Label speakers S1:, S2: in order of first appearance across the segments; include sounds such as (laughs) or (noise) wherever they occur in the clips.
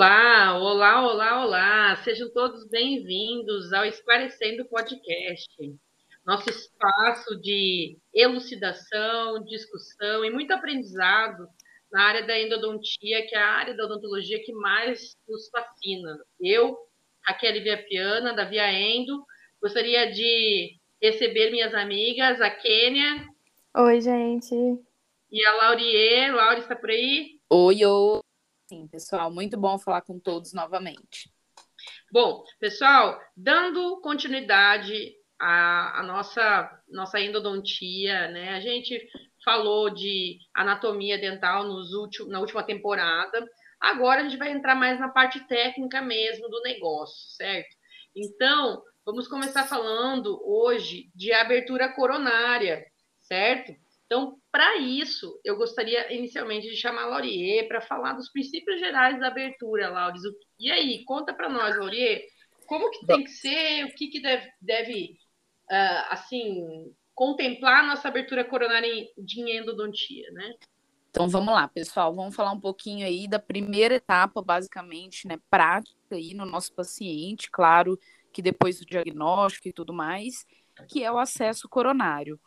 S1: Olá, olá, olá, olá. Sejam todos bem-vindos ao Esclarecendo Podcast, nosso espaço de elucidação, discussão e muito aprendizado na área da endodontia, que é a área da odontologia que mais nos fascina. Eu, Raquel Via Piana, da Via Endo, gostaria de receber minhas amigas, a Kênia.
S2: Oi, gente.
S1: E a Laurie. Laura está por aí?
S3: Oi, oi. Sim, pessoal, muito bom falar com todos novamente.
S1: Bom, pessoal, dando continuidade à, à nossa, nossa endodontia, né? A gente falou de anatomia dental nos últimos, na última temporada. Agora a gente vai entrar mais na parte técnica mesmo do negócio, certo? Então, vamos começar falando hoje de abertura coronária, certo? Então, para isso, eu gostaria inicialmente de chamar a Laurier para falar dos princípios gerais da abertura, Lauris. E aí, conta para nós, Laurier, como que tem que ser, o que, que deve, deve uh, assim, contemplar a nossa abertura coronária de endodontia, né?
S3: Então vamos lá, pessoal, vamos falar um pouquinho aí da primeira etapa, basicamente, né, prática aí no nosso paciente, claro que depois do diagnóstico e tudo mais, que é o acesso coronário.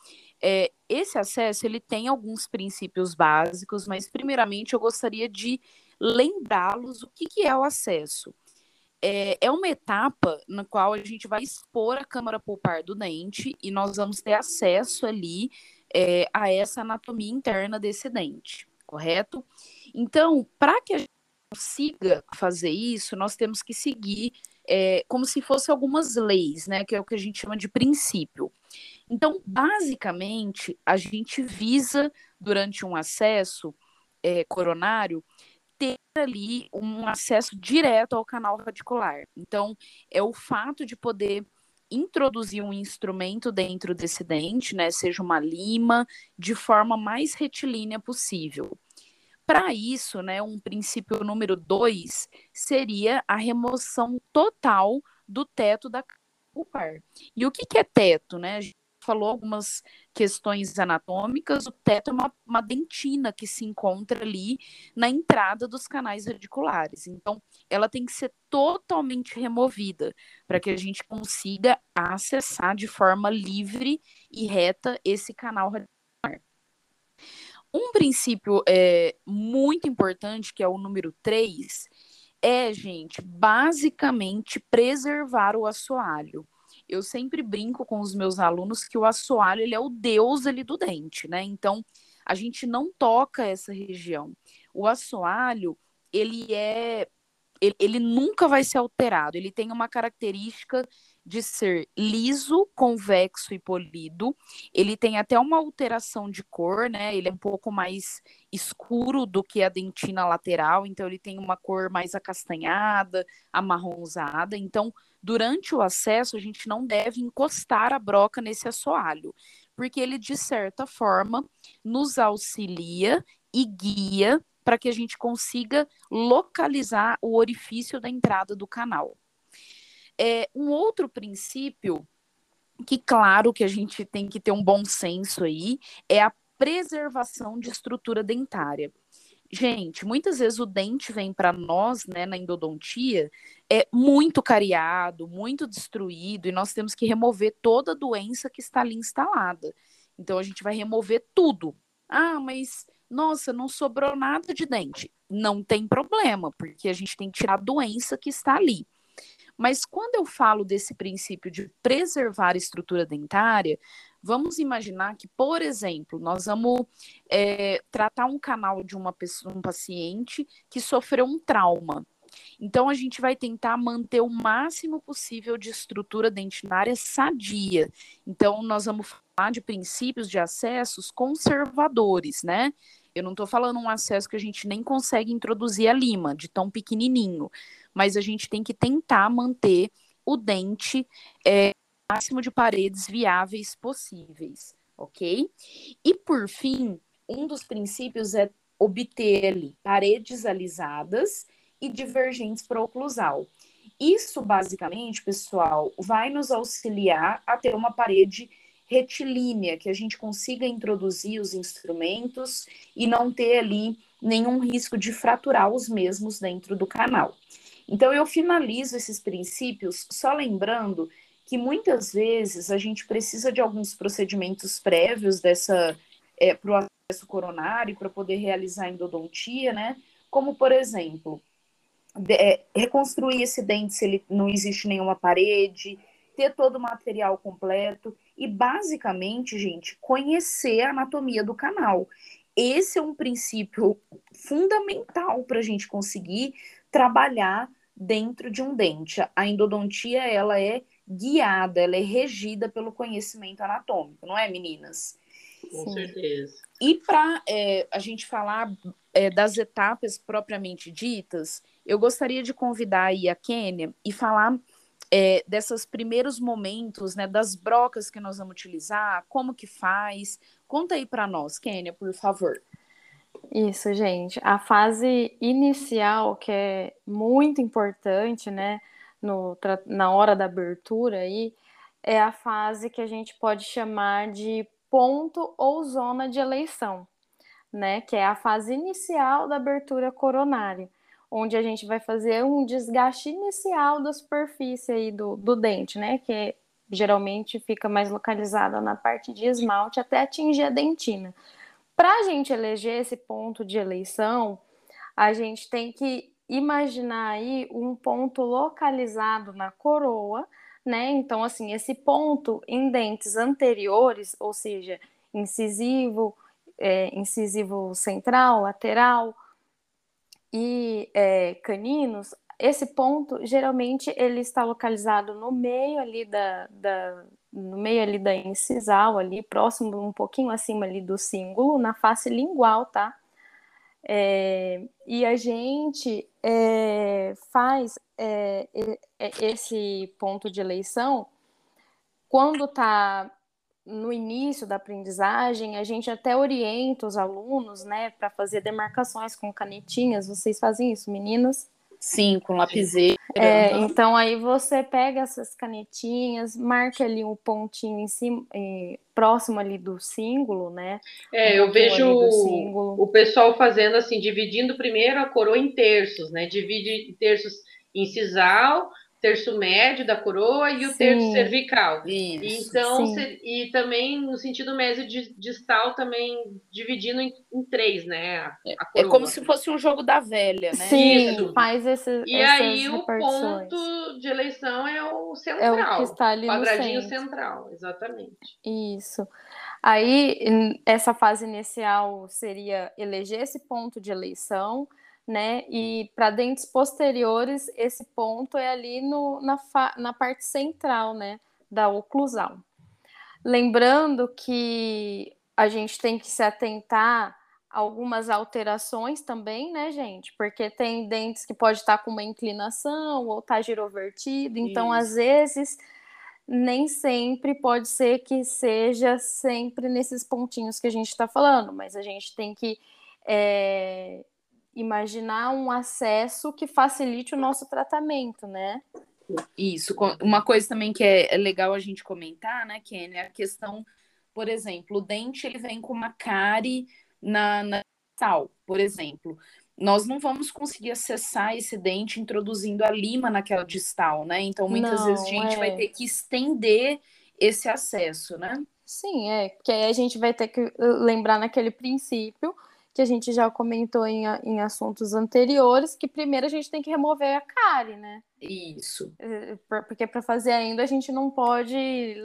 S3: É, esse acesso ele tem alguns princípios básicos, mas primeiramente eu gostaria de lembrá-los o que, que é o acesso. É, é uma etapa na qual a gente vai expor a câmara pulpar do dente e nós vamos ter acesso ali é, a essa anatomia interna desse dente, correto? Então, para que a gente consiga fazer isso, nós temos que seguir é, como se fossem algumas leis, né? Que é o que a gente chama de princípio. Então, basicamente, a gente visa, durante um acesso é, coronário, ter ali um acesso direto ao canal radicular. Então, é o fato de poder introduzir um instrumento dentro desse dente, né, seja uma lima, de forma mais retilínea possível. Para isso, né, um princípio número dois seria a remoção total do teto da pulpar. E o que, que é teto, né? A gente falou algumas questões anatômicas, o teto é uma, uma, dentina que se encontra ali na entrada dos canais radiculares. Então, ela tem que ser totalmente removida para que a gente consiga acessar de forma livre e reta esse canal radicular. Um princípio é, muito importante, que é o número 3, é, gente, basicamente preservar o assoalho. Eu sempre brinco com os meus alunos que o assoalho ele é o deus ali do dente, né? Então, a gente não toca essa região. O assoalho, ele é ele, ele nunca vai ser alterado. Ele tem uma característica de ser liso, convexo e polido. Ele tem até uma alteração de cor, né? Ele é um pouco mais escuro do que a dentina lateral, então ele tem uma cor mais acastanhada, amarronzada. Então, durante o acesso, a gente não deve encostar a broca nesse assoalho, porque ele, de certa forma, nos auxilia e guia para que a gente consiga localizar o orifício da entrada do canal. É, um outro princípio que, claro, que a gente tem que ter um bom senso aí, é a preservação de estrutura dentária. Gente, muitas vezes o dente vem para nós, né, na endodontia, é muito cariado, muito destruído, e nós temos que remover toda a doença que está ali instalada. Então a gente vai remover tudo. Ah, mas nossa, não sobrou nada de dente. Não tem problema, porque a gente tem que tirar a doença que está ali. Mas quando eu falo desse princípio de preservar a estrutura dentária, vamos imaginar que, por exemplo, nós vamos é, tratar um canal de uma pessoa, um paciente que sofreu um trauma. Então, a gente vai tentar manter o máximo possível de estrutura dentinária sadia. Então, nós vamos falar de princípios de acessos conservadores, né? Eu não estou falando um acesso que a gente nem consegue introduzir a lima, de tão pequenininho mas a gente tem que tentar manter o dente é, máximo de paredes viáveis possíveis, ok? E por fim, um dos princípios é obter paredes alisadas e divergentes para oclusal. Isso, basicamente, pessoal, vai nos auxiliar a ter uma parede retilínea, que a gente consiga introduzir os instrumentos e não ter ali nenhum risco de fraturar os mesmos dentro do canal. Então, eu finalizo esses princípios só lembrando que muitas vezes a gente precisa de alguns procedimentos prévios dessa é, para o acesso coronário para poder realizar endodontia, né? Como, por exemplo, de, é, reconstruir esse dente se ele não existe nenhuma parede, ter todo o material completo e, basicamente, gente, conhecer a anatomia do canal. Esse é um princípio fundamental para a gente conseguir trabalhar dentro de um dente. A endodontia, ela é guiada, ela é regida pelo conhecimento anatômico, não é, meninas?
S1: Com Sim. certeza.
S3: E para é, a gente falar é, das etapas propriamente ditas, eu gostaria de convidar aí a Kênia e falar é, desses primeiros momentos, né, das brocas que nós vamos utilizar, como que faz. Conta aí para nós, Kênia, por favor.
S2: Isso, gente. A fase inicial, que é muito importante, né, no, na hora da abertura aí, é a fase que a gente pode chamar de ponto ou zona de eleição, né, que é a fase inicial da abertura coronária, onde a gente vai fazer um desgaste inicial da superfície aí do, do dente, né, que geralmente fica mais localizada na parte de esmalte até atingir a dentina. Para a gente eleger esse ponto de eleição, a gente tem que imaginar aí um ponto localizado na coroa, né? Então, assim, esse ponto em dentes anteriores, ou seja, incisivo, é, incisivo central, lateral e é, caninos, esse ponto geralmente ele está localizado no meio ali da, da, no meio ali da incisal, ali, próximo, um pouquinho acima ali do símbolo, na face lingual, tá? É, e a gente é, faz é, esse ponto de eleição quando está no início da aprendizagem, a gente até orienta os alunos, né, para fazer demarcações com canetinhas. Vocês fazem isso, meninas?
S3: Sim, com lapiseira.
S2: É, então aí você pega essas canetinhas, marca ali um pontinho em cima, próximo ali do símbolo, né?
S1: É, um eu vejo o pessoal fazendo assim, dividindo primeiro a coroa em terços, né? Divide em terços incisal, terço médio da coroa e o sim, terço cervical. Isso, então, e também no sentido médio distal também dividindo em, em três, né? A,
S3: é, a é como se fosse um jogo da velha, né?
S2: Sim, Isso. faz esse.
S1: E aí o ponto de eleição é o central. É o que está ali quadradinho no central, exatamente.
S2: Isso. Aí, essa fase inicial seria eleger esse ponto de eleição né? E para dentes posteriores, esse ponto é ali no, na, na parte central, né? Da oclusal. Lembrando que a gente tem que se atentar a algumas alterações também, né, gente? Porque tem dentes que pode estar com uma inclinação ou tá girovertido, então Isso. às vezes nem sempre pode ser que seja sempre nesses pontinhos que a gente está falando, mas a gente tem que é, imaginar um acesso que facilite o nosso tratamento, né?
S3: Isso. Uma coisa também que é, é legal a gente comentar, né, Kenny, é a questão, por exemplo, o dente ele vem com uma cárie na, na sal, por exemplo. Nós não vamos conseguir acessar esse dente introduzindo a lima naquela distal, né? Então, muitas não, vezes a gente é... vai ter que estender esse acesso, né?
S2: Sim, é, porque aí a gente vai ter que lembrar naquele princípio que a gente já comentou em, em assuntos anteriores, que primeiro a gente tem que remover a cárie, né?
S3: Isso.
S2: É, porque para fazer ainda a gente não pode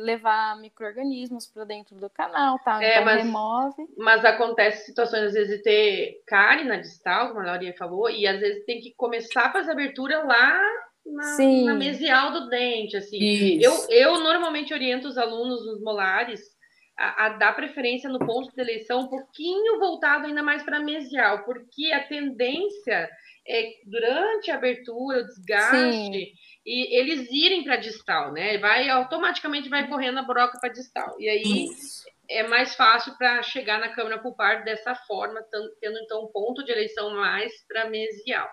S2: levar micro-organismos para dentro do canal, tá?
S1: É, então mas, remove. Mas acontece situações, às vezes, de ter cárie na distal, como a Laurinha falou, e às vezes tem que começar a fazer abertura lá na, na mesial do dente, assim. Isso. Eu, eu normalmente oriento os alunos nos molares a, a, dar preferência no ponto de eleição um pouquinho voltado ainda mais para mesial, porque a tendência é durante a abertura, o desgaste, Sim. e eles irem para distal, né? Vai automaticamente vai correndo a broca para distal. E aí Isso. é mais fácil para chegar na câmara pulpar dessa forma, tendo então um ponto de eleição mais para mesial.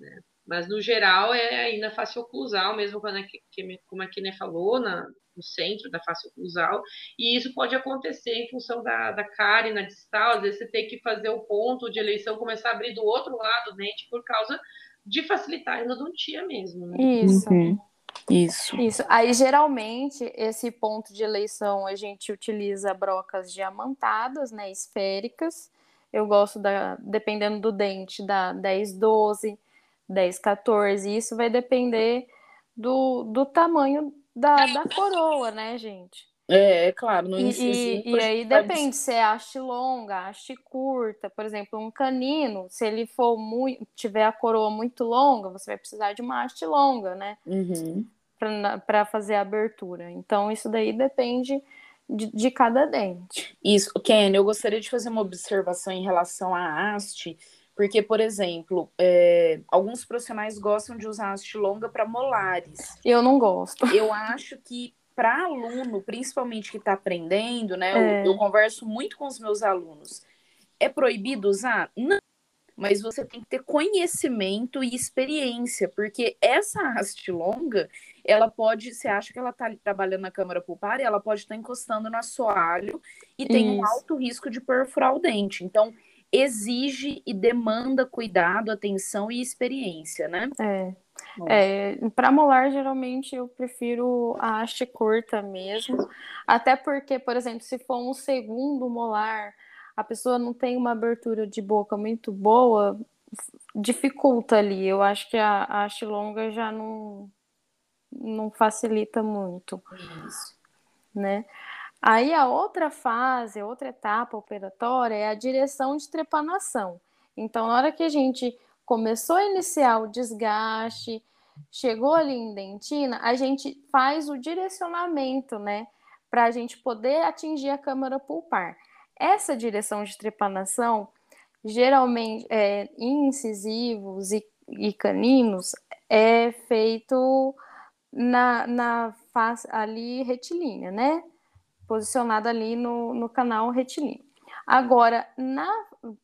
S1: Né? Mas, no geral, é ainda face oclusal, mesmo quando é que, como a Kine falou, na, no centro da face oclusal, e isso pode acontecer em função da, da cárie na distal, às vezes você tem que fazer o ponto de eleição começar a abrir do outro lado do dente por causa de facilitar a endodontia mesmo. Né?
S2: Isso.
S3: Uhum. Isso.
S2: Isso. Aí, geralmente, esse ponto de eleição a gente utiliza brocas diamantadas, né, esféricas. Eu gosto da, dependendo do dente, da 10, 12, 10, 14. Isso vai depender do, do tamanho da, da coroa, né, gente?
S3: É, é claro, no
S2: incisivo. E, e, aí depende se é haste longa, haste curta. Por exemplo, um canino, se ele for muito, tiver a coroa muito longa, você vai precisar de uma haste longa, né?
S3: Uhum.
S2: Para fazer a abertura. Então, isso daí depende de, de cada dente.
S3: Isso, Ken, eu gostaria de fazer uma observação em relação à haste, porque, por exemplo, é, alguns profissionais gostam de usar haste longa para molares.
S2: Eu não gosto.
S3: Eu acho que para aluno, principalmente que está aprendendo, né? É. Eu, eu, converso muito com os meus alunos. É proibido usar? Não. Mas você tem que ter conhecimento e experiência, porque essa haste longa, ela pode, você acha que ela está trabalhando na câmara pulpar e ela pode estar tá encostando no assoalho e tem Isso. um alto risco de perfurar o dente. Então, exige e demanda cuidado, atenção e experiência, né?
S2: É. É, para molar, geralmente eu prefiro a haste curta mesmo. Até porque, por exemplo, se for um segundo molar, a pessoa não tem uma abertura de boca muito boa, dificulta ali. Eu acho que a, a haste longa já não, não facilita muito.
S3: Isso.
S2: Né? Aí a outra fase, outra etapa operatória é a direção de trepanação. Então, na hora que a gente começou a iniciar o desgaste, chegou ali em dentina, a gente faz o direcionamento, né? Para a gente poder atingir a câmara pulpar. Essa direção de trepanação, geralmente é, incisivos e, e caninos, é feito na, na face ali retilínea, né? Posicionada ali no, no canal retilíneo. Agora,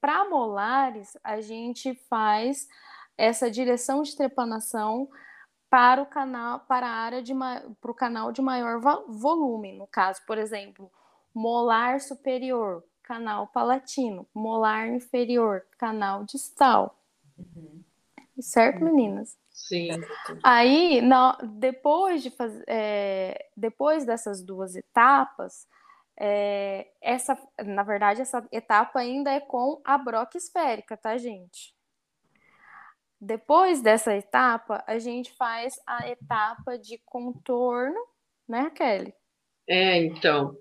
S2: para molares, a gente faz essa direção de trepanação para o canal, para a área de para o canal de maior volume. No caso, por exemplo, molar superior, canal palatino, molar inferior, canal distal. Uhum. Certo, meninas?
S1: Sim.
S2: Aí, no, depois de fazer, é, depois dessas duas etapas, é, essa, na verdade, essa etapa ainda é com a broca esférica, tá, gente? Depois dessa etapa, a gente faz a etapa de contorno, né, Kelly?
S1: É, então.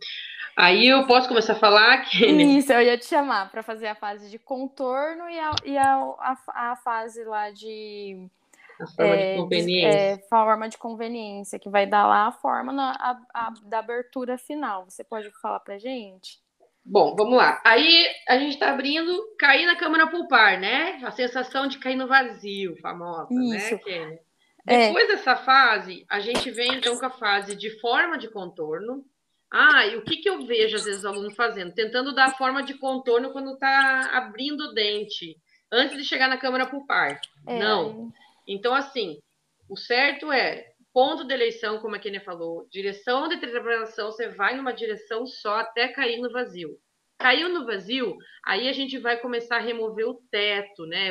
S1: Aí eu posso começar a falar que.
S2: Isso, eu ia te chamar para fazer a fase de contorno e a, e a, a, a fase lá de
S1: a forma é, de conveniência. É,
S2: forma de conveniência, que vai dar lá a forma na, a, a, da abertura final. Você pode falar pra gente?
S1: Bom, vamos lá. Aí a gente está abrindo, cair na câmara pulpar, né? A sensação de cair no vazio, famosa, né, Isso. né? É. Depois é. dessa fase, a gente vem então com a fase de forma de contorno. Ah, e o que, que eu vejo às vezes o aluno fazendo? Tentando dar forma de contorno quando está abrindo o dente, antes de chegar na câmara pulpar. É. Não. Então, assim, o certo é ponto de eleição, como a Kenia falou, direção de interpretação, você vai numa direção só até cair no vazio. Caiu no vazio, aí a gente vai começar a remover o teto, né?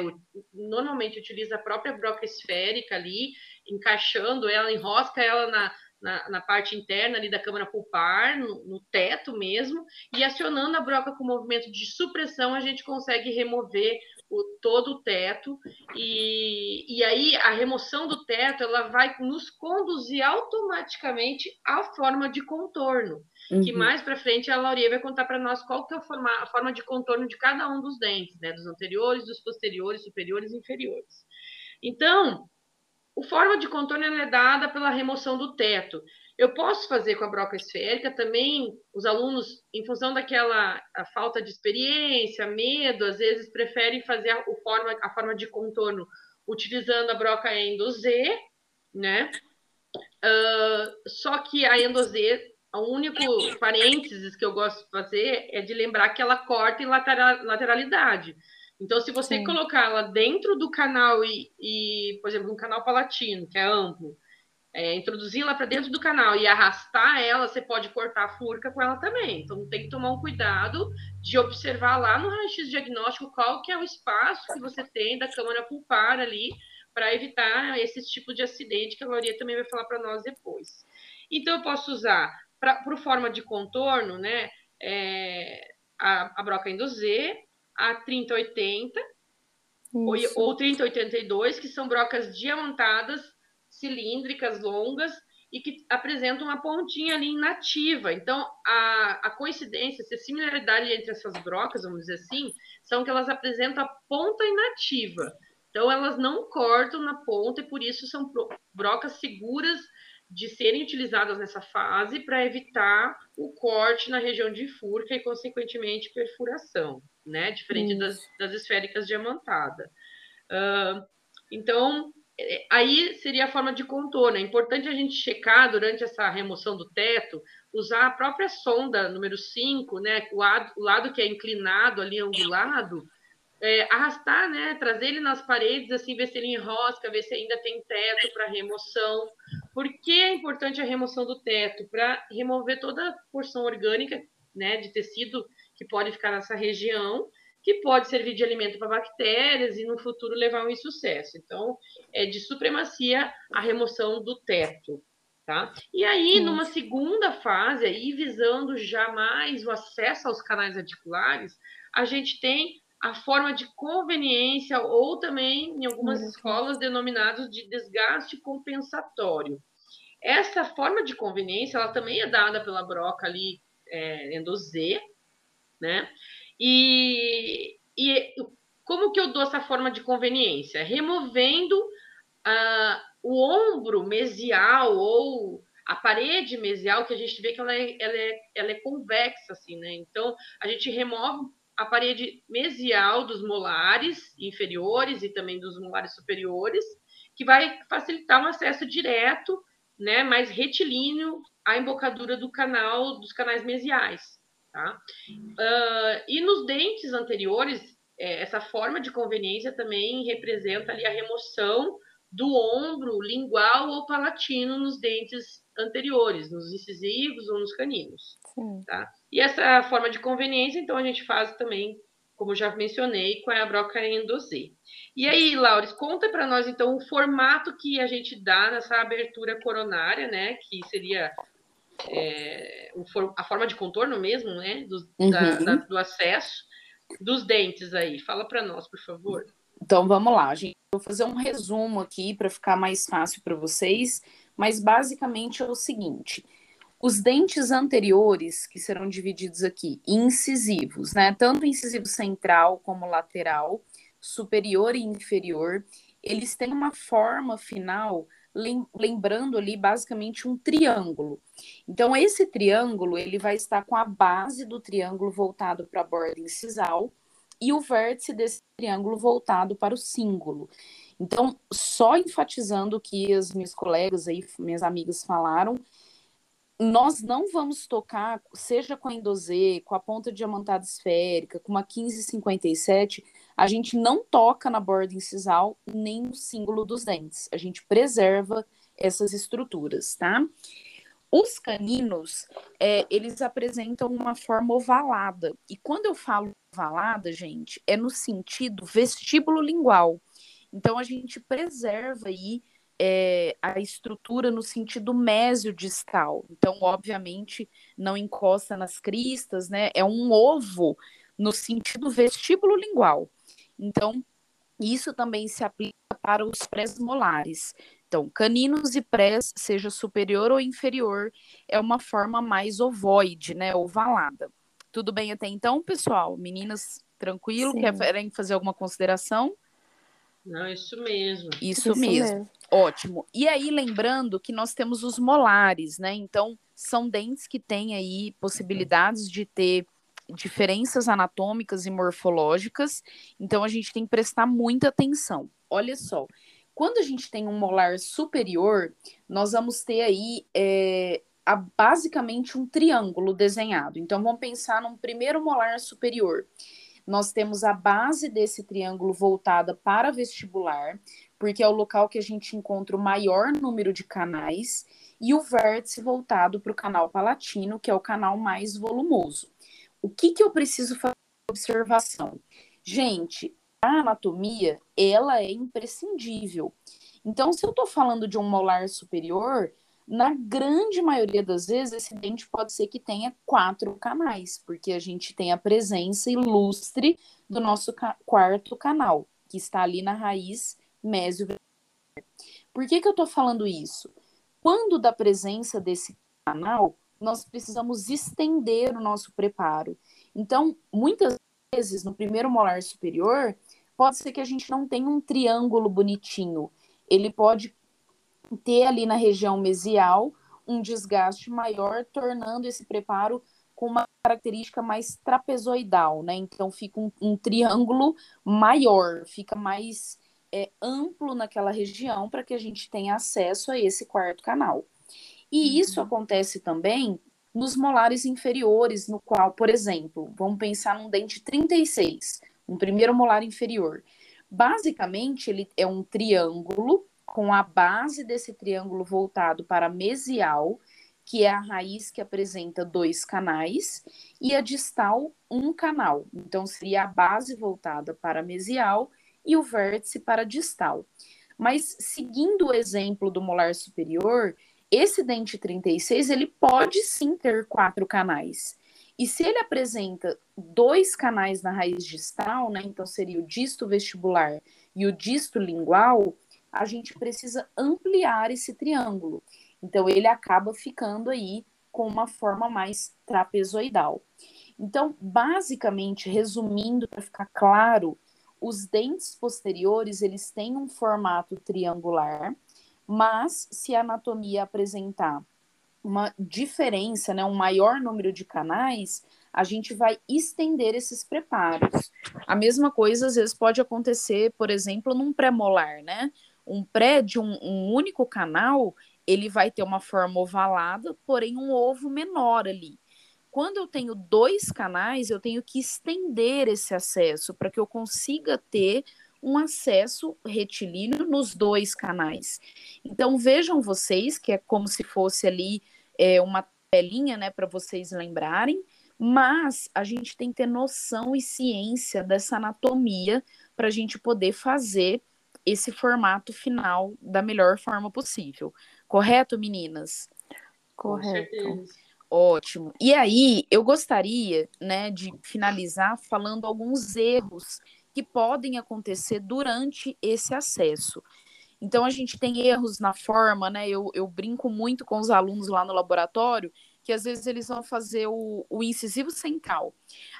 S1: normalmente utiliza a própria broca esférica ali, encaixando ela, enrosca ela na, na, na, parte interna ali da câmara pulpar, no, no, teto mesmo, e acionando a broca com movimento de supressão, a gente consegue remover o, todo o teto, e, e aí a remoção do teto ela vai nos conduzir automaticamente à forma de contorno, uhum. que mais para frente a Lauria vai contar para nós qual que é a forma, a forma de contorno de cada um dos dentes, né, dos anteriores, dos posteriores, superiores e inferiores. Então, o forma de contorno é dada pela remoção do teto. Eu posso fazer com a broca esférica também. Os alunos, em função daquela falta de experiência, medo, às vezes preferem fazer a, forma, a forma de contorno utilizando a broca endo Z, né? Uh, só que a endo Z, o único parênteses que eu gosto de fazer é de lembrar que ela corta em lateral, lateralidade. Então, se você Sim. colocá-la dentro do canal e, e, por exemplo, um canal palatino, que é amplo, é, introduzi-la para dentro do canal e arrastar ela, você pode cortar a furca com ela também. Então tem que tomar um cuidado de observar lá no raio-x diagnóstico qual que é o espaço que você tem da câmara pulpar ali para evitar esses tipos de acidente que a Lauria também vai falar para nós depois. Então eu posso usar para forma de contorno, né, é, a, a broca Endo Z, a 3080 ou, ou 3082, que são brocas diamantadas cilíndricas, longas, e que apresentam uma pontinha ali inativa. Então, a, a coincidência, a similaridade entre essas brocas, vamos dizer assim, são que elas apresentam a ponta inativa. Então, elas não cortam na ponta e por isso são brocas seguras de serem utilizadas nessa fase para evitar o corte na região de furca e, consequentemente, perfuração, né? Diferente das, das esféricas diamantada. Uh, então, aí seria a forma de contorno. É importante a gente checar durante essa remoção do teto, usar a própria sonda número 5, né, o lado, o lado que é inclinado ali, angulado, é, arrastar, né, trazer ele nas paredes, assim, ver se ele enrosca, ver se ainda tem teto para remoção. Por que é importante a remoção do teto? Para remover toda a porção orgânica, né, de tecido que pode ficar nessa região que pode servir de alimento para bactérias e no futuro levar a um insucesso. Então, é de supremacia a remoção do teto. Tá? E aí, numa segunda fase, aí visando jamais o acesso aos canais articulares, a gente tem a forma de conveniência, ou também, em algumas uhum. escolas, denominados de desgaste compensatório. Essa forma de conveniência, ela também é dada pela broca ali, é, endozê, né? E, e como que eu dou essa forma de conveniência? Removendo uh, o ombro mesial ou a parede mesial, que a gente vê que ela é, ela é, ela é convexa, assim, né? Então, a gente remove a parede mesial dos molares inferiores e também dos molares superiores, que vai facilitar um acesso direto, né, mais retilíneo à embocadura do canal, dos canais mesiais. Tá? Uh, e nos dentes anteriores, é, essa forma de conveniência também representa ali a remoção do ombro lingual ou palatino nos dentes anteriores, nos incisivos ou nos caninos. Tá? E essa forma de conveniência, então, a gente faz também, como já mencionei, com a broca endosê. E aí, Laures, conta para nós, então, o formato que a gente dá nessa abertura coronária, né, que seria é, a forma de contorno mesmo, né? Do, uhum. da, da, do acesso dos dentes aí. Fala para nós, por favor.
S3: Então vamos lá, gente. Vou fazer um resumo aqui para ficar mais fácil para vocês, mas basicamente é o seguinte: os dentes anteriores, que serão divididos aqui, incisivos, né? Tanto incisivo central como lateral, superior e inferior, eles têm uma forma final lembrando ali basicamente um triângulo. Então, esse triângulo, ele vai estar com a base do triângulo voltado para a borda incisal e o vértice desse triângulo voltado para o símbolo. Então, só enfatizando o que as minhas colegas aí, minhas amigas falaram, nós não vamos tocar, seja com a endosê, com a ponta diamantada esférica, com uma 1557, a gente não toca na borda incisal nem no símbolo dos dentes. A gente preserva essas estruturas, tá? Os caninos, é, eles apresentam uma forma ovalada. E quando eu falo ovalada, gente, é no sentido vestíbulo lingual. Então, a gente preserva aí é, a estrutura no sentido mesio-distal. Então, obviamente, não encosta nas cristas, né? É um ovo no sentido vestíbulo lingual. Então, isso também se aplica para os pré-molares. Então, caninos e prés, seja superior ou inferior, é uma forma mais ovoide, né? Ovalada. Tudo bem até então, pessoal? Meninas, tranquilo? Sim. Querem fazer alguma consideração?
S1: Não, isso mesmo.
S3: Isso, isso mesmo. mesmo. Ótimo. E aí, lembrando que nós temos os molares, né? Então, são dentes que têm aí possibilidades de ter diferenças anatômicas e morfológicas, então a gente tem que prestar muita atenção. Olha só, quando a gente tem um molar superior, nós vamos ter aí é, a, basicamente um triângulo desenhado. Então vamos pensar num primeiro molar superior. nós temos a base desse triângulo voltada para vestibular, porque é o local que a gente encontra o maior número de canais, e o vértice voltado para o canal palatino, que é o canal mais volumoso. O que, que eu preciso fazer observação? Gente, a anatomia, ela é imprescindível. Então, se eu estou falando de um molar superior, na grande maioria das vezes, esse dente pode ser que tenha quatro canais, porque a gente tem a presença ilustre do nosso ca quarto canal, que está ali na raiz mésio. Por que, que eu estou falando isso? Quando da presença desse canal, nós precisamos estender o nosso preparo. Então, muitas vezes, no primeiro molar superior, pode ser que a gente não tenha um triângulo bonitinho. Ele pode ter ali na região mesial um desgaste maior, tornando esse preparo com uma característica mais trapezoidal, né? Então fica um, um triângulo maior, fica mais é, amplo naquela região para que a gente tenha acesso a esse quarto canal. E uhum. isso acontece também nos molares inferiores, no qual, por exemplo, vamos pensar num dente 36, um primeiro molar inferior. Basicamente, ele é um triângulo com a base desse triângulo voltado para mesial, que é a raiz que apresenta dois canais, e a distal, um canal. Então, seria a base voltada para mesial e o vértice para distal. Mas, seguindo o exemplo do molar superior, esse dente 36, ele pode sim ter quatro canais. E se ele apresenta dois canais na raiz distal, né, então seria o disto vestibular e o disto lingual, a gente precisa ampliar esse triângulo. Então, ele acaba ficando aí com uma forma mais trapezoidal. Então, basicamente, resumindo para ficar claro, os dentes posteriores eles têm um formato triangular, mas se a anatomia apresentar uma diferença, né, um maior número de canais, a gente vai estender esses preparos. A mesma coisa às vezes pode acontecer, por exemplo, num pré-molar, né? Um pré de um, um único canal, ele vai ter uma forma ovalada, porém um ovo menor ali. Quando eu tenho dois canais, eu tenho que estender esse acesso para que eu consiga ter um acesso retilíneo nos dois canais. Então vejam vocês que é como se fosse ali é, uma telinha, né, para vocês lembrarem, mas a gente tem que ter noção e ciência dessa anatomia para a gente poder fazer esse formato final da melhor forma possível. Correto, meninas?
S2: Correto.
S3: Ótimo. E aí, eu gostaria, né, de finalizar falando alguns erros que podem acontecer durante esse acesso. Então, a gente tem erros na forma, né? Eu, eu brinco muito com os alunos lá no laboratório, que às vezes eles vão fazer o, o incisivo central.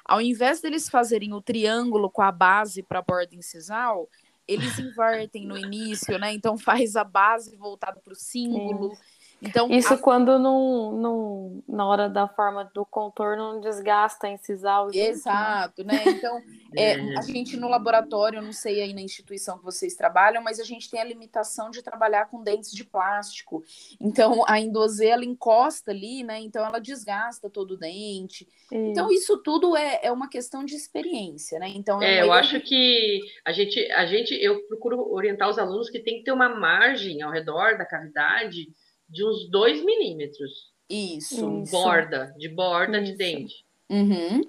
S3: Ao invés deles fazerem o triângulo com a base para a borda incisal, eles invertem no início, né? Então (laughs) faz a base voltada para o símbolo. Sim. Então,
S2: Isso a... quando não, não, na hora da forma do contorno não desgasta incisal.
S3: Exato, né? Então, é, a gente no laboratório, eu não sei aí na instituição que vocês trabalham, mas a gente tem a limitação de trabalhar com dentes de plástico. Então, a endosê, ela encosta ali, né? Então, ela desgasta todo o dente. Isso. Então, isso tudo é, é uma questão de experiência, né? Então,
S1: é, é eu acho que a gente, a gente, eu procuro orientar os alunos que tem que ter uma margem ao redor da cavidade de uns 2 milímetros.
S3: Isso.
S1: Isso. Borda, de borda Isso. de dente.
S3: Uhum.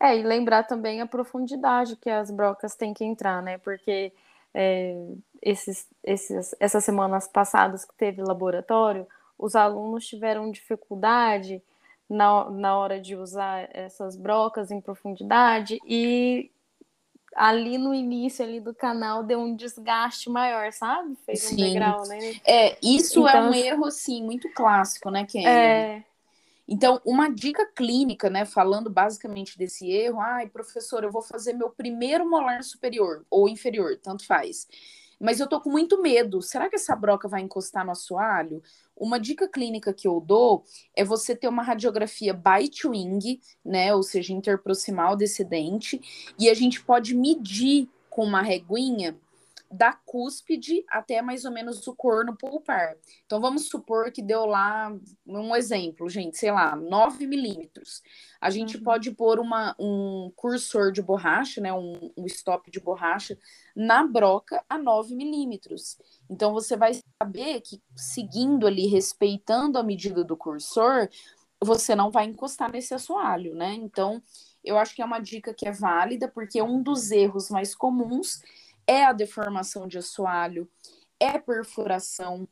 S2: É, e lembrar também a profundidade que as brocas têm que entrar, né? Porque é, esses, esses, essas semanas passadas que teve laboratório, os alunos tiveram dificuldade na, na hora de usar essas brocas em profundidade e ali no início ali do canal deu um desgaste maior, sabe? Fez sim. um degrau, né?
S3: É, isso é então, é um erro, sim, muito clássico, né?
S2: É.
S3: Então, uma dica clínica, né, falando basicamente desse erro, ai, professor, eu vou fazer meu primeiro molar superior ou inferior, tanto faz mas eu tô com muito medo. Será que essa broca vai encostar no assoalho? Uma dica clínica que eu dou é você ter uma radiografia bite wing, né, ou seja, interproximal desse dente, e a gente pode medir com uma reguinha da cúspide até mais ou menos o corno pulpar. Então, vamos supor que deu lá, um exemplo, gente, sei lá, 9 milímetros. A gente uhum. pode pôr uma, um cursor de borracha, né, um, um stop de borracha, na broca a 9 milímetros. Então, você vai saber que, seguindo ali, respeitando a medida do cursor, você não vai encostar nesse assoalho, né? Então, eu acho que é uma dica que é válida, porque um dos erros mais comuns é a deformação de assoalho, é perfuração,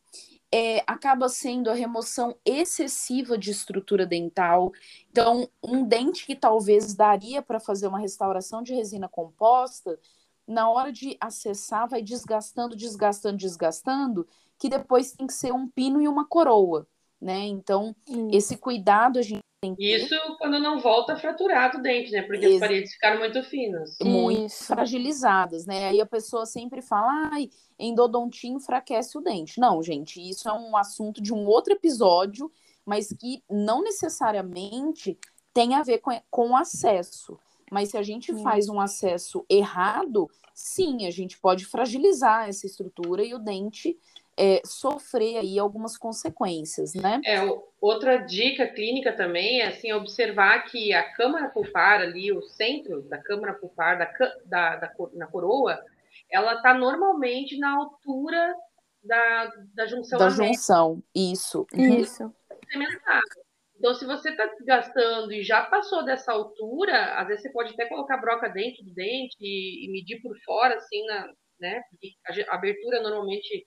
S3: é, acaba sendo a remoção excessiva de estrutura dental. Então, um dente que talvez daria para fazer uma restauração de resina composta, na hora de acessar, vai desgastando, desgastando, desgastando, que depois tem que ser um pino e uma coroa, né? Então, esse cuidado a gente
S1: isso quando não volta fraturado o dente, né? Porque Ex as paredes ficaram muito finas.
S3: Muito Isso. fragilizadas, né? Aí a pessoa sempre fala, ai, endodontia enfraquece o dente. Não, gente, isso é um assunto de um outro episódio, mas que não necessariamente tem a ver com, com acesso. Mas se a gente faz um acesso errado, sim, a gente pode fragilizar essa estrutura e o dente é, sofrer aí algumas consequências, né?
S1: É, outra dica clínica também é assim, observar que a câmara pulpar ali, o centro da câmara pulpar da, da, da na coroa, ela está normalmente na altura da, da junção
S3: Da junção, isso. Uhum.
S2: Isso.
S1: Então, se você está gastando e já passou dessa altura, às vezes você pode até colocar a broca dentro do dente e, e medir por fora, assim, na, né? Porque a abertura normalmente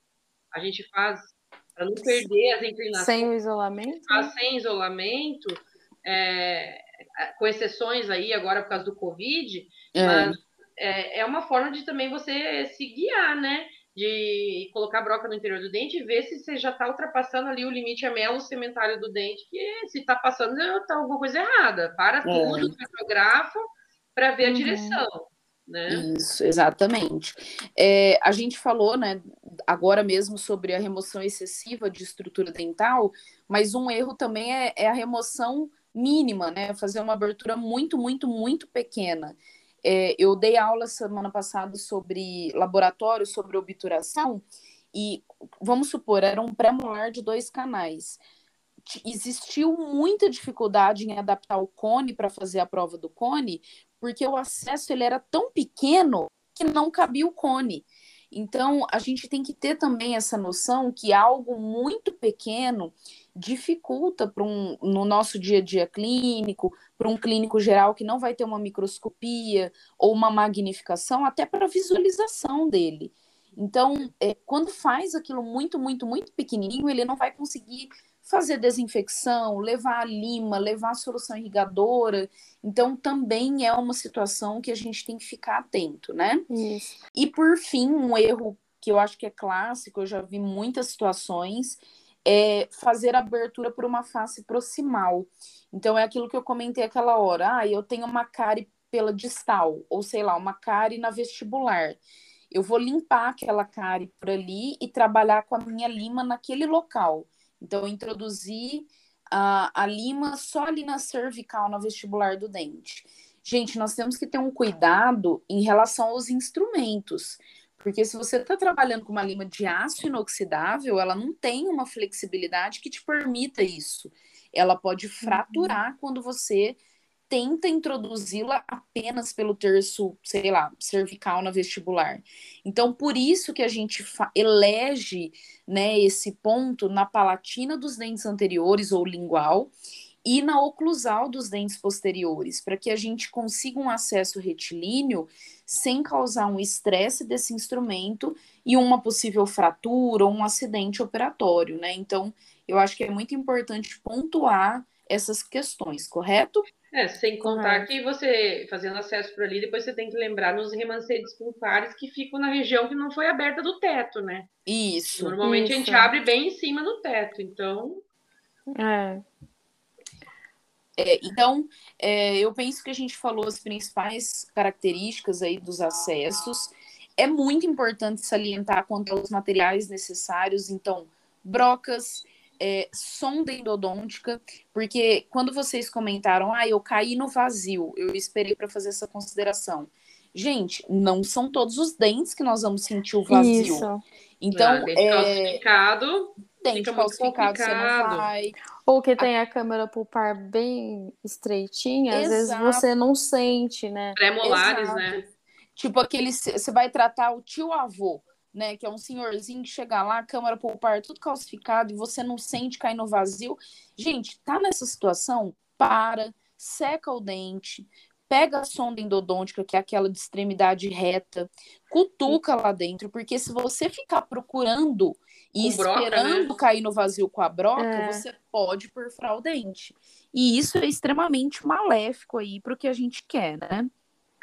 S1: a gente faz para não perder as inclinações.
S2: Sem o isolamento?
S1: Faz sem isolamento, é, com exceções aí agora por causa do Covid, é. mas é, é uma forma de também você se guiar, né? de colocar a broca no interior do dente e ver se você já está ultrapassando ali o limite amelo cementário do dente, que se está passando, está alguma coisa errada. Para é. tudo, fotografa para ver a uhum. direção. Né?
S3: Isso, exatamente. É, a gente falou, né, agora mesmo sobre a remoção excessiva de estrutura dental, mas um erro também é, é a remoção mínima, né? Fazer uma abertura muito, muito, muito pequena. É, eu dei aula semana passada sobre laboratório, sobre obturação, e vamos supor, era um pré-molar de dois canais. Existiu muita dificuldade em adaptar o cone para fazer a prova do cone, porque o acesso ele era tão pequeno que não cabia o cone. Então, a gente tem que ter também essa noção que algo muito pequeno dificulta para um, no nosso dia a dia clínico, para um clínico geral que não vai ter uma microscopia ou uma magnificação, até para visualização dele. Então, é, quando faz aquilo muito, muito, muito pequenininho, ele não vai conseguir fazer desinfecção, levar a lima, levar a solução irrigadora. Então, também é uma situação que a gente tem que ficar atento, né?
S2: Isso.
S3: E, por fim, um erro que eu acho que é clássico, eu já vi muitas situações, é fazer abertura por uma face proximal. Então, é aquilo que eu comentei aquela hora. Ah, eu tenho uma cárie pela distal, ou sei lá, uma cárie na vestibular. Eu vou limpar aquela cárie por ali e trabalhar com a minha lima naquele local. Então, introduzir a, a lima só ali na cervical, na vestibular do dente. Gente, nós temos que ter um cuidado em relação aos instrumentos. Porque se você está trabalhando com uma lima de aço inoxidável, ela não tem uma flexibilidade que te permita isso. Ela pode uhum. fraturar uhum. quando você tenta introduzi-la apenas pelo terço, sei lá, cervical na vestibular. Então, por isso que a gente elege né, esse ponto na palatina dos dentes anteriores ou lingual e na oclusal dos dentes posteriores, para que a gente consiga um acesso retilíneo sem causar um estresse desse instrumento e uma possível fratura ou um acidente operatório, né? Então, eu acho que é muito importante pontuar essas questões, correto?
S1: É, sem contar uhum. que você, fazendo acesso por ali, depois você tem que lembrar nos remancedes pulpares que ficam na região que não foi aberta do teto, né?
S3: Isso.
S1: Normalmente
S3: isso.
S1: a gente abre bem em cima do teto, então.
S2: É.
S3: É, então, é, eu penso que a gente falou as principais características aí dos acessos. É muito importante salientar quanto aos materiais necessários, então, brocas, é, sonda endodôntica, porque quando vocês comentaram, ah, eu caí no vazio, eu esperei para fazer essa consideração. Gente, não são todos os dentes que nós vamos sentir o vazio.
S2: Isso.
S3: Então,
S1: dente
S3: é,
S1: calcificado,
S3: dente calcificado, você não vai.
S2: Ou que tem a câmera pulpar bem estreitinha, às vezes
S3: Exato.
S2: você não sente, né?
S1: pré-molares,
S3: Exato.
S1: né?
S3: Tipo aquele. Você vai tratar o tio avô, né? Que é um senhorzinho que chega lá, câmara pulpar tudo calcificado e você não sente cair no vazio. Gente, tá nessa situação? Para, seca o dente, pega a sonda endodôntica, que é aquela de extremidade reta, cutuca lá dentro, porque se você ficar procurando e
S1: Com broca,
S3: esperando
S1: né?
S3: cair no vazio com a broca,
S2: É.
S3: você pode perfurar o dente. E isso é extremamente maléfico aí para o que a gente quer, né?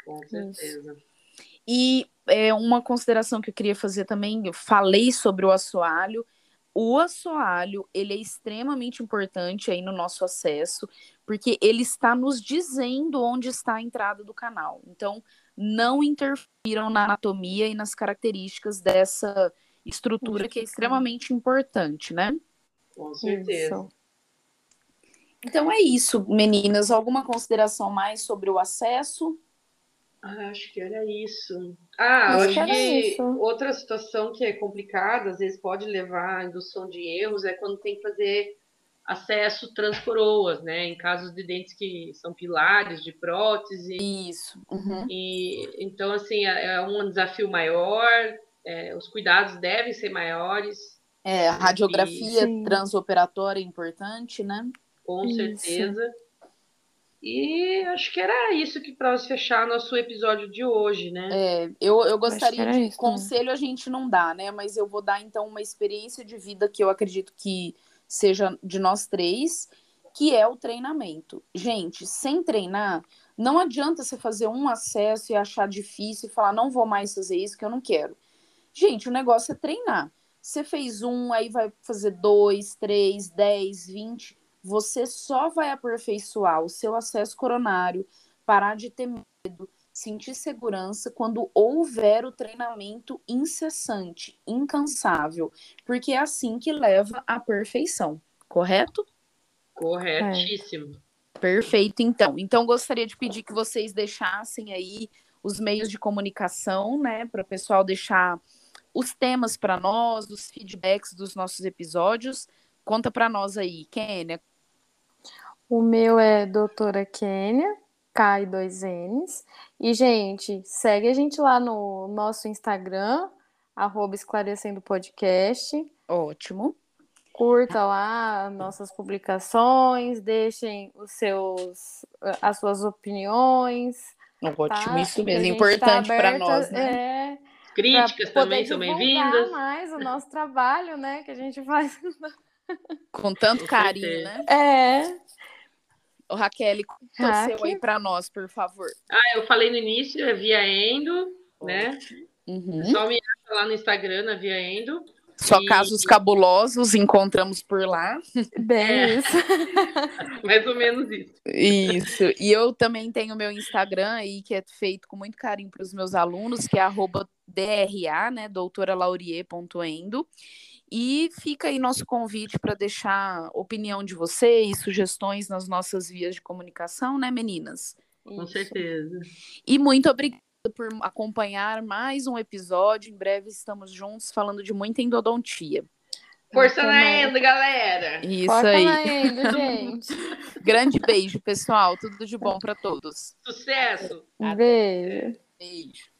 S1: Com certeza.
S3: E é, uma consideração que eu queria fazer também, eu falei sobre o assoalho. O assoalho, ele é extremamente importante aí no nosso acesso, porque ele está nos dizendo onde está a entrada do canal. Então, não interfiram na anatomia e nas características dessa estrutura que é extremamente importante, né?
S1: Com certeza.
S2: Isso.
S3: Então é isso, meninas. Alguma consideração mais sobre o acesso?
S1: Ah, acho que era isso. Ah,
S2: Acho
S1: acho que
S2: isso.
S1: outra situação que é complicada, às vezes pode levar à indução de erros, é quando tem que fazer acesso transcoroas, né? Em casos de dentes que são pilares de prótese.
S3: Isso. Uhum.
S1: E então, assim, é é um desafio maior, é, os cuidados devem ser maiores,
S3: É, a radiografia
S2: Sim.
S3: transoperatória é importante, né?
S1: com
S2: Isso.
S1: certeza. E acho que era isso que para fechar nosso episódio de hoje, né?
S3: É, eu, eu gostaria de
S2: isso também.
S3: conselho a gente não dá, né? Mas eu vou dar então uma experiência de vida que eu acredito que seja de nós três, que é o treinamento. Gente, sem treinar, não adianta você fazer um acesso e achar difícil e falar, não vou mais fazer isso que eu não quero. Gente, o negócio é treinar. Você fez um, aí vai fazer dois, três, dez, vinte. Você só vai aperfeiçoar o seu acesso coronário, parar de ter medo, sentir segurança quando houver o treinamento incessante, incansável, porque é assim que leva à perfeição, correto?
S1: Corretíssimo.
S3: Perfeito, então. Então, gostaria de pedir que vocês deixassem aí os meios de comunicação, né, para o pessoal deixar os temas para nós, os feedbacks dos nossos episódios. Conta para nós aí, Kênia.
S2: O meu é doutora Kênia, K e dois N's. E, gente, segue a gente lá no nosso Instagram, arroba esclarecendo podcast.
S3: Ótimo.
S2: Curta lá nossas publicações, deixem os seus, as suas opiniões.
S3: Ótimo,
S2: tá?
S3: isso mesmo, importante
S2: tá
S3: para nós, né?
S2: É,
S1: Críticas também são bem-vindas.
S2: mais o nosso trabalho, né? Que a gente faz.
S3: Com tanto carinho, né?
S2: É.
S3: O Raquel, conta o seu aí para nós, por favor.
S1: Ah, eu falei no início, é Via Endo, né?
S3: Uhum.
S1: Só me acha lá no Instagram, na Via Endo.
S3: Só
S1: E-
S3: casos cabulosos encontramos por lá.
S2: Bem
S1: É.
S2: isso. (laughs)
S1: Mais ou menos isso.
S3: Isso. E eu também tenho meu Instagram aí, que é feito com muito carinho para os meus alunos, que é arroba DRA, né? doutoralaurier.endo. E fica aí nosso convite para deixar opinião de vocês, sugestões nas nossas vias de comunicação, né, meninas?
S1: Com
S2: Isso.
S1: certeza.
S3: E muito obrigada por acompanhar mais um episódio. Em breve estamos juntos falando de muita endodontia.
S1: Força
S2: Até
S1: na. Endo, galera!
S3: Isso
S2: Foca
S3: aí.
S2: na Endo, (laughs) gente.
S3: Grande beijo, pessoal. Tudo de bom para todos.
S1: Sucesso!
S2: Um beijo.
S3: Beijo.